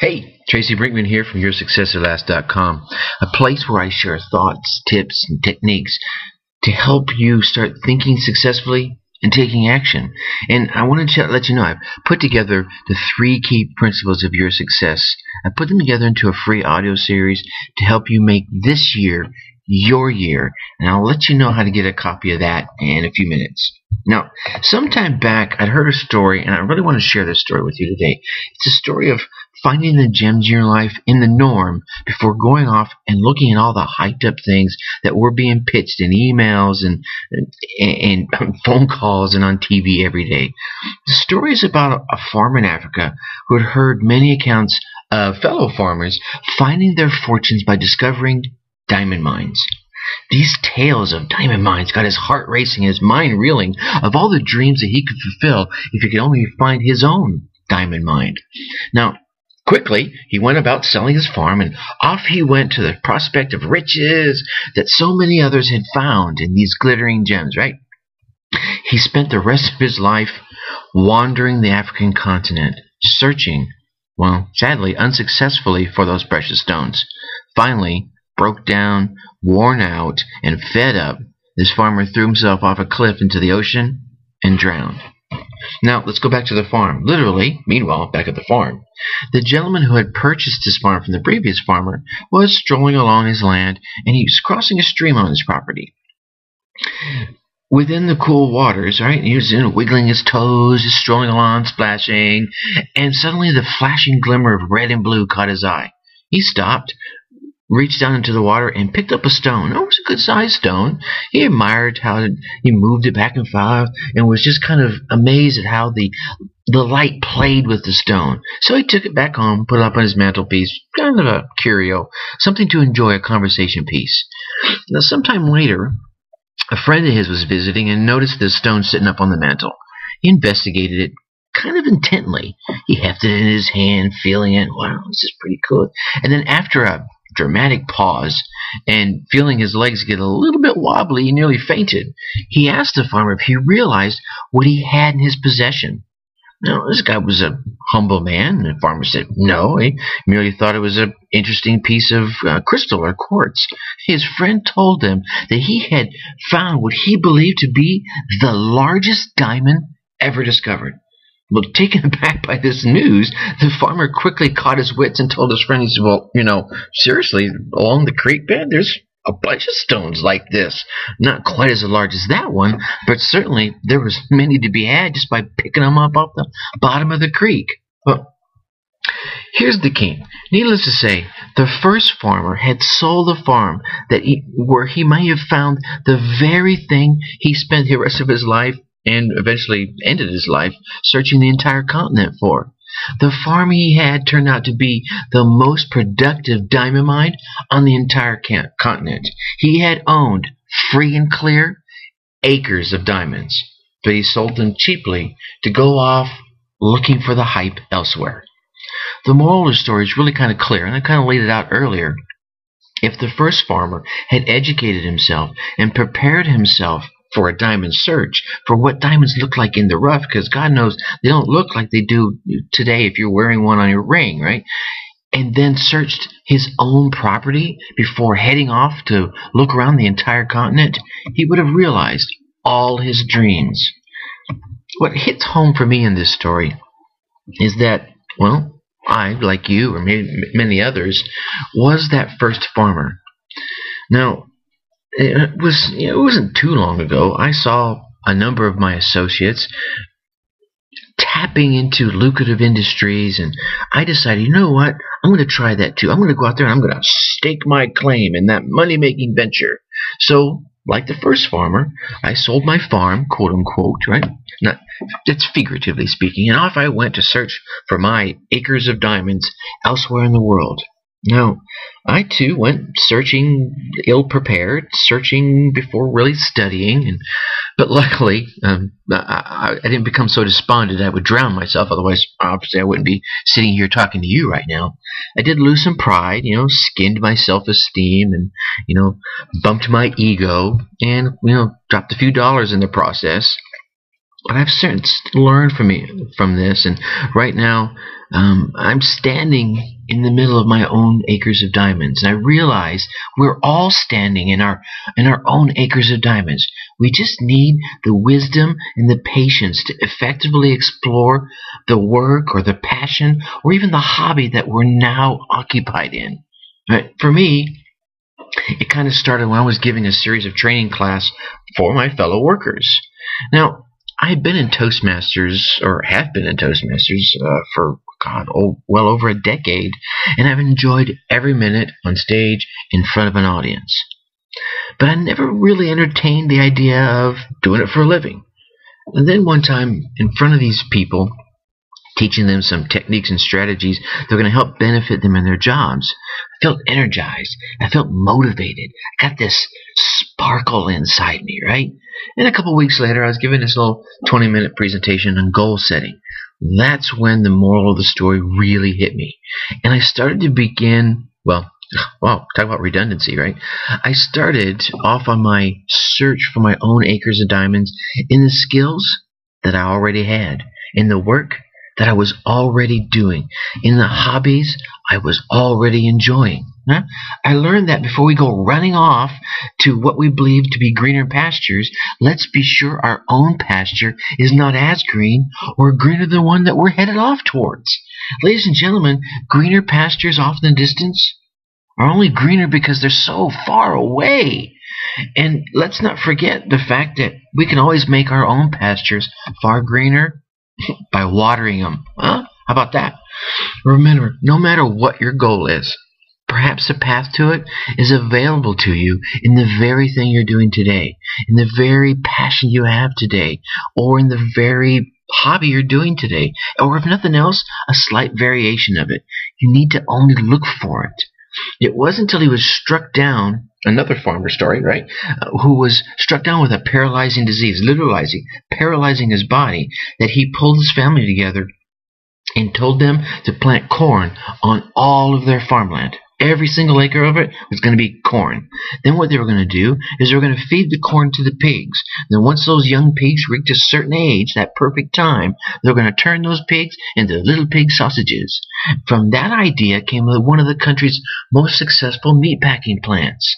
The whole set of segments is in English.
Hey, Tracy Brinkman here from YourSuccessAtLast.com, a place where I share thoughts, tips, and techniques to help you start thinking successfully and taking action. And I want to let you know I've put together the three key principles of your success. I put them together into a free audio series to help you make this year your year. And I'll let you know how to get a copy of that in a few minutes. Now, sometime back, I'd heard a story, and I really want to share this story with you today. It's a story of finding the gems in your life in the norm before going off and looking at all the hyped up things that were being pitched in emails and, and, and phone calls and on TV every day. The story is about a farmer in Africa who had heard many accounts of fellow farmers finding their fortunes by discovering diamond mines. These tales of diamond mines got his heart racing, his mind reeling of all the dreams that he could fulfill if he could only find his own diamond mine. Now, quickly, he went about selling his farm, and off he went to the prospect of riches that so many others had found in these glittering gems, right? He spent the rest of his life wandering the African continent, searching, well, sadly, unsuccessfully for those precious stones. Finally, broke down, worn out, and fed up, this farmer threw himself off a cliff into the ocean and drowned. Now, let's go back to the farm. Literally, meanwhile, back at the farm, the gentleman who had purchased his farm from the previous farmer was strolling along his land and he was crossing a stream on his property. Within the cool waters, right, he was you know, wiggling his toes, just strolling along, splashing, and suddenly the flashing glimmer of red and blue caught his eye. He stopped, reached down into the water and picked up a stone. It was a good sized stone. He admired how he moved it back and forth and was just kind of amazed at how the the light played with the stone. So he took it back home, put it up on his mantelpiece, kind of a curio, something to enjoy a conversation piece. Now, sometime later, a friend of his was visiting and noticed the stone sitting up on the mantel. He investigated it kind of intently. He hefted it in his hand, feeling it. Wow, this is pretty cool. And then after a dramatic pause, and feeling his legs get a little bit wobbly, he nearly fainted. He asked the farmer if he realized what he had in his possession. Now, this guy was a humble man, the farmer said no. He merely thought it was an interesting piece of uh, crystal or quartz. His friend told him that he had found what he believed to be the largest diamond ever discovered. Well, taken aback by this news, the farmer quickly caught his wits and told his friend, he said, Well, you know, seriously, along the creek bed, there's a bunch of stones like this. Not quite as large as that one, but certainly there was many to be had just by picking them up off the bottom of the creek. Well, here's the key. Needless to say, the first farmer had sold the farm that he, where he might have found the very thing he spent the rest of his life and eventually ended his life searching the entire continent for. The farm he had turned out to be the most productive diamond mine on the entire continent. He had owned, free and clear, acres of diamonds, but he sold them cheaply to go off looking for the hype elsewhere. The moral of the story is really kind of clear, and I kind of laid it out earlier. If the first farmer had educated himself and prepared himself for a diamond search for what diamonds look like in the rough because God knows they don't look like they do today if you're wearing one on your ring, right? And then searched his own property before heading off to look around the entire continent, he would have realized all his dreams. What hits home for me in this story is that, well, I, like you or many others, was that first farmer. Now, it was it wasn't too long ago. I saw a number of my associates tapping into lucrative industries, and I decided, you know what? I'm going to try that too. I'm going to go out there and I'm going to stake my claim in that money making venture. So, like the first farmer, I sold my farm, quote unquote, right? Not, it's figuratively speaking, and off I went to search for my acres of diamonds elsewhere in the world. Now, I too went searching ill prepared, searching before really studying, and but luckily um, I, I, didn't become so despondent I would drown myself. Otherwise, obviously, I wouldn't be sitting here talking to you right now. I did lose some pride, you know, skinned my self-esteem, and you know, bumped my ego, and you know, dropped a few dollars in the process. but I've since learned from me from this, and right now um, I'm standing in the middle of my own acres of diamonds, and I realize we're all standing in our in our own acres of diamonds. We just need the wisdom and the patience to effectively explore the work or the passion or even the hobby that we're now occupied in. For me, it kind of started when I was giving a series of training class for my fellow workers. Now, I have been in Toastmasters, or have been in Toastmasters, uh, for God, oh, well over a decade, and I've enjoyed every minute on stage in front of an audience. But I never really entertained the idea of doing it for a living. And then one time, in front of these people, teaching them some techniques and strategies that are going to help benefit them in their jobs, I felt energized. I felt motivated. I got this sparkle inside me, right? And a couple weeks later, I was giving this little 20 minute presentation on goal setting. That's when the moral of the story really hit me. And I started to begin, well, wow, talk about redundancy, right? I started off on my search for my own acres of diamonds in the skills that I already had, in the work that I was already doing, in the hobbies I was already enjoying. Huh? I learned that before we go running off to what we believe to be greener pastures, let's be sure our own pasture is not as green or greener than one that we're headed off towards. Ladies and gentlemen, greener pastures off in the distance are only greener because they're so far away. And let's not forget the fact that we can always make our own pastures far greener by watering them. Huh? How about that? Remember, no matter what your goal is, perhaps the path to it is available to you in the very thing you're doing today, in the very passion you have today, or in the very hobby you're doing today, or if nothing else, a slight variation of it. You need to only look for it. It wasn't until he was struck down, another farmer story, right? Uh, who was struck down with a paralyzing disease, literally paralyzing his body, that he pulled his family together and told them to plant corn on all of their farmland. Every single acre of it was going to be corn. Then what they were going to do is they were going to feed the corn to the pigs. Then once those young pigs reached a certain age, that perfect time, they were going to turn those pigs into little pig sausages. From that idea came one of the country's most successful meatpacking plants.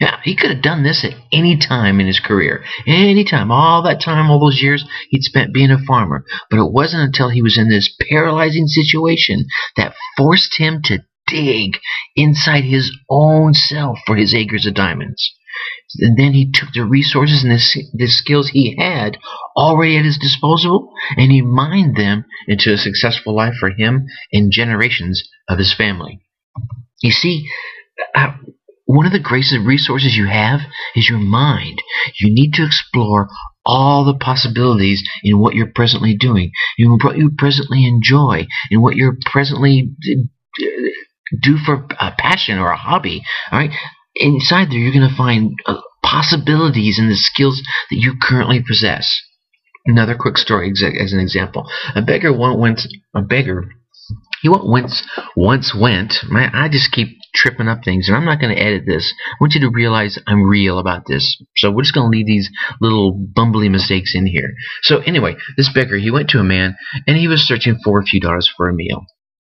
Yeah, he could have done this at any time in his career. Any time. All that time, all those years he'd spent being a farmer. But it wasn't until he was in this paralyzing situation that forced him to dig inside his own self for his acres of diamonds. And then he took the resources and the, the skills he had already at his disposal and he mined them into a successful life for him and generations of his family. You see, uh, one of the greatest resources you have is your mind. You need to explore all the possibilities in what you're presently doing, in what you presently enjoy, in what you're presently uh, do for a passion or a hobby. All right, inside there you're going to find uh, possibilities in the skills that you currently possess. Another quick story as an example: a beggar went a beggar. He once once went. Man, I just keep tripping up things, and I'm not going to edit this. I want you to realize I'm real about this. So we're just going to leave these little bumbly mistakes in here. So anyway, this beggar he went to a man, and he was searching for a few dollars for a meal.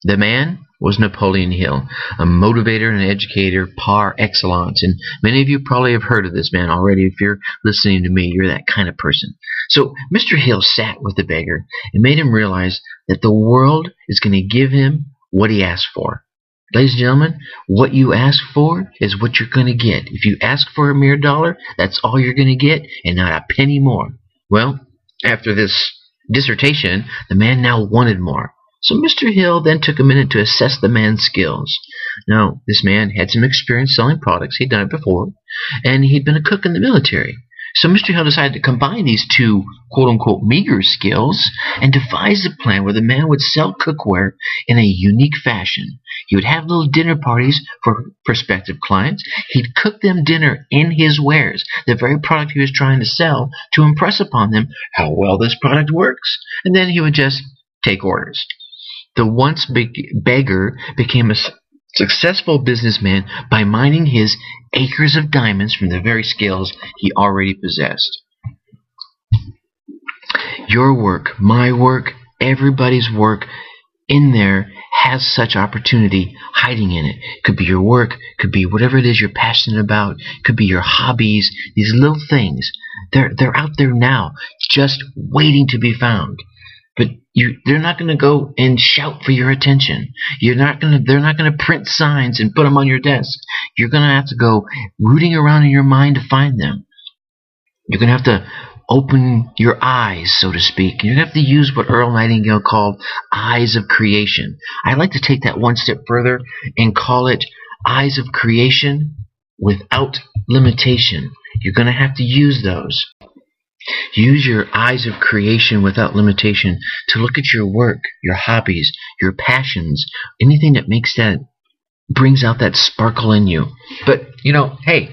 The man was Napoleon Hill, a motivator and educator par excellence. And many of you probably have heard of this man already. If you're listening to me, you're that kind of person. So Mr. Hill sat with the beggar and made him realize that the world is going to give him what he asked for. Ladies and gentlemen, what you ask for is what you're going to get. If you ask for a mere dollar, that's all you're going to get and not a penny more. Well, after this dissertation, the man now wanted more. So Mr. Hill then took a minute to assess the man's skills. Now, this man had some experience selling products. He'd done it before, and he'd been a cook in the military. So Mr. Hill decided to combine these two quote unquote meager skills and devise a plan where the man would sell cookware in a unique fashion. He would have little dinner parties for prospective clients. He'd cook them dinner in his wares, the very product he was trying to sell, to impress upon them how well this product works. And then he would just take orders. The once beggar became a successful businessman by mining his acres of diamonds from the very skills he already possessed. Your work, my work, everybody's work in there has such opportunity hiding in it. Could be your work, could be whatever it is you're passionate about, could be your hobbies, these little things. They're they're out there now, just waiting to be found. You they're not going to go and shout for your attention. You're not going to they're not going to print signs and put them on your desk. You're going to have to go rooting around in your mind to find them. You're going to have to open your eyes, so to speak. You're going to have to use what Earl Nightingale called eyes of creation. I like to take that one step further and call it eyes of creation without limitation. You're going to have to use those. Use your eyes of creation without limitation to look at your work, your hobbies, your passions, anything that makes that brings out that sparkle in you. But, you know, hey,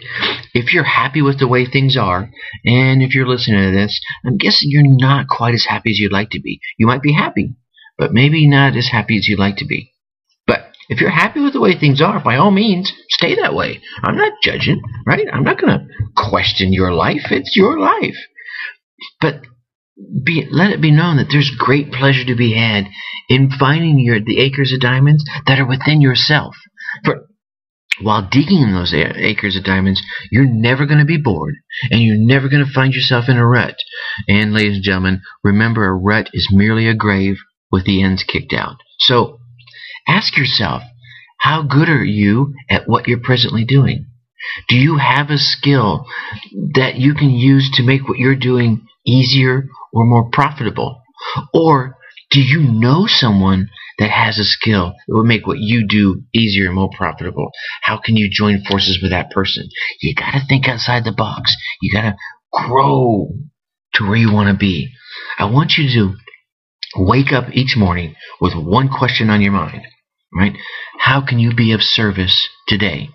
if you're happy with the way things are, and if you're listening to this, I'm guessing you're not quite as happy as you'd like to be. You might be happy, but maybe not as happy as you'd like to be. But if you're happy with the way things are, by all means, stay that way. I'm not judging, right? I'm not going to question your life. It's your life. But be, let it be known that there's great pleasure to be had in finding your the acres of diamonds that are within yourself. For while digging in those acres of diamonds, you're never going to be bored, and you're never going to find yourself in a rut. And, ladies and gentlemen, remember a rut is merely a grave with the ends kicked out. So, ask yourself, how good are you at what you're presently doing? Do you have a skill that you can use to make what you're doing easier or more profitable? Or do you know someone that has a skill that would make what you do easier and more profitable? How can you join forces with that person? You got to think outside the box. You got to grow to where you want to be. I want you to wake up each morning with one question on your mind, right? How can you be of service today?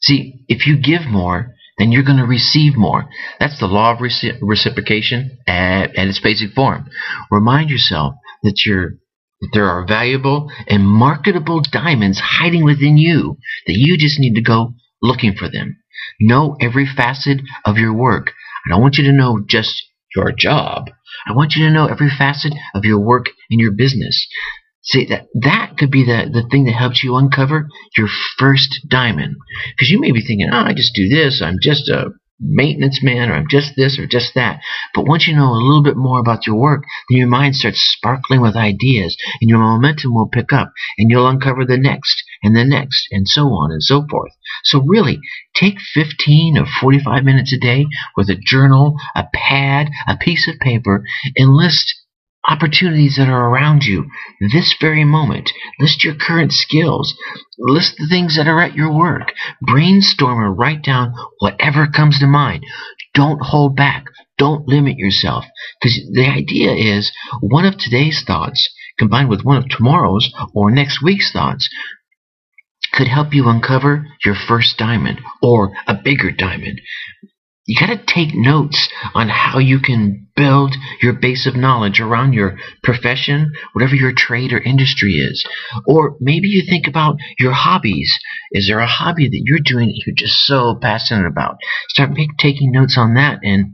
See, if you give more, then you're going to receive more. That's the law of reciprocation at, at its basic form. Remind yourself that you're that there are valuable and marketable diamonds hiding within you that you just need to go looking for them. Know every facet of your work. I don't want you to know just your job. I want you to know every facet of your work in your business. See that that could be the the thing that helps you uncover your first diamond. Because you may be thinking, oh, I just do this. I'm just a maintenance man, or I'm just this or just that. But once you know a little bit more about your work, then your mind starts sparkling with ideas, and your momentum will pick up, and you'll uncover the next, and the next, and so on and so forth. So really, take 15 or 45 minutes a day with a journal, a pad, a piece of paper, and list opportunities that are around you this very moment. List your current skills. List the things that are at your work. Brainstorm or write down whatever comes to mind. Don't hold back. Don't limit yourself. Because the idea is one of today's thoughts combined with one of tomorrow's or next week's thoughts could help you uncover your first diamond or a bigger diamond you got to take notes on how you can build your base of knowledge around your profession, whatever your trade or industry is. Or maybe you think about your hobbies. Is there a hobby that you're doing that you're just so passionate about? Start make, taking notes on that and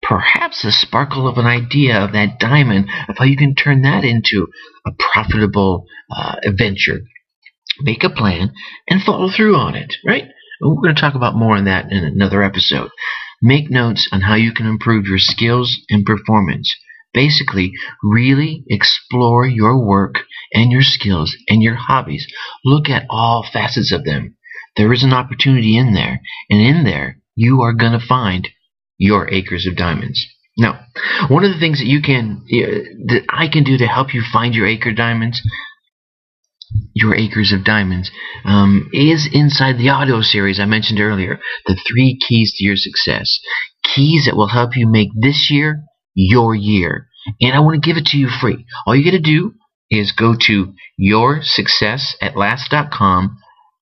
perhaps the sparkle of an idea of that diamond of how you can turn that into a profitable uh, adventure. Make a plan and follow through on it, right? We're going to talk about more on that in another episode. Make notes on how you can improve your skills and performance. Basically, really explore your work and your skills and your hobbies. Look at all facets of them. There is an opportunity in there, and in there, you are going to find your acres of diamonds. Now, one of the things that you can, eh, that I can do to help you find your acre diamonds your acres of diamonds um, is inside the audio series I mentioned earlier. The three keys to your success. Keys that will help you make this year your year. And I want to give it to you free. All you got to do is go to yoursuccessatlast.com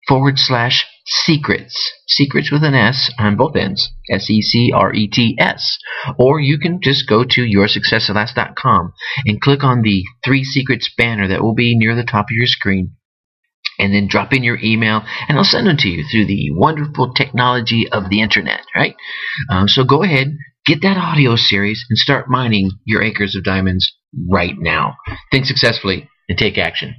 forward slash secrets. Secrets with an S on both ends. S E C R E T S. Or you can just go to yoursuccessatlast.com and click on the three secrets banner that will be near the top of your screen. And then drop in your email, and I'll send them to you through the wonderful technology of the internet, right? Um, so go ahead, Get that audio series and start mining your acres of diamonds right now. Think successfully and take action.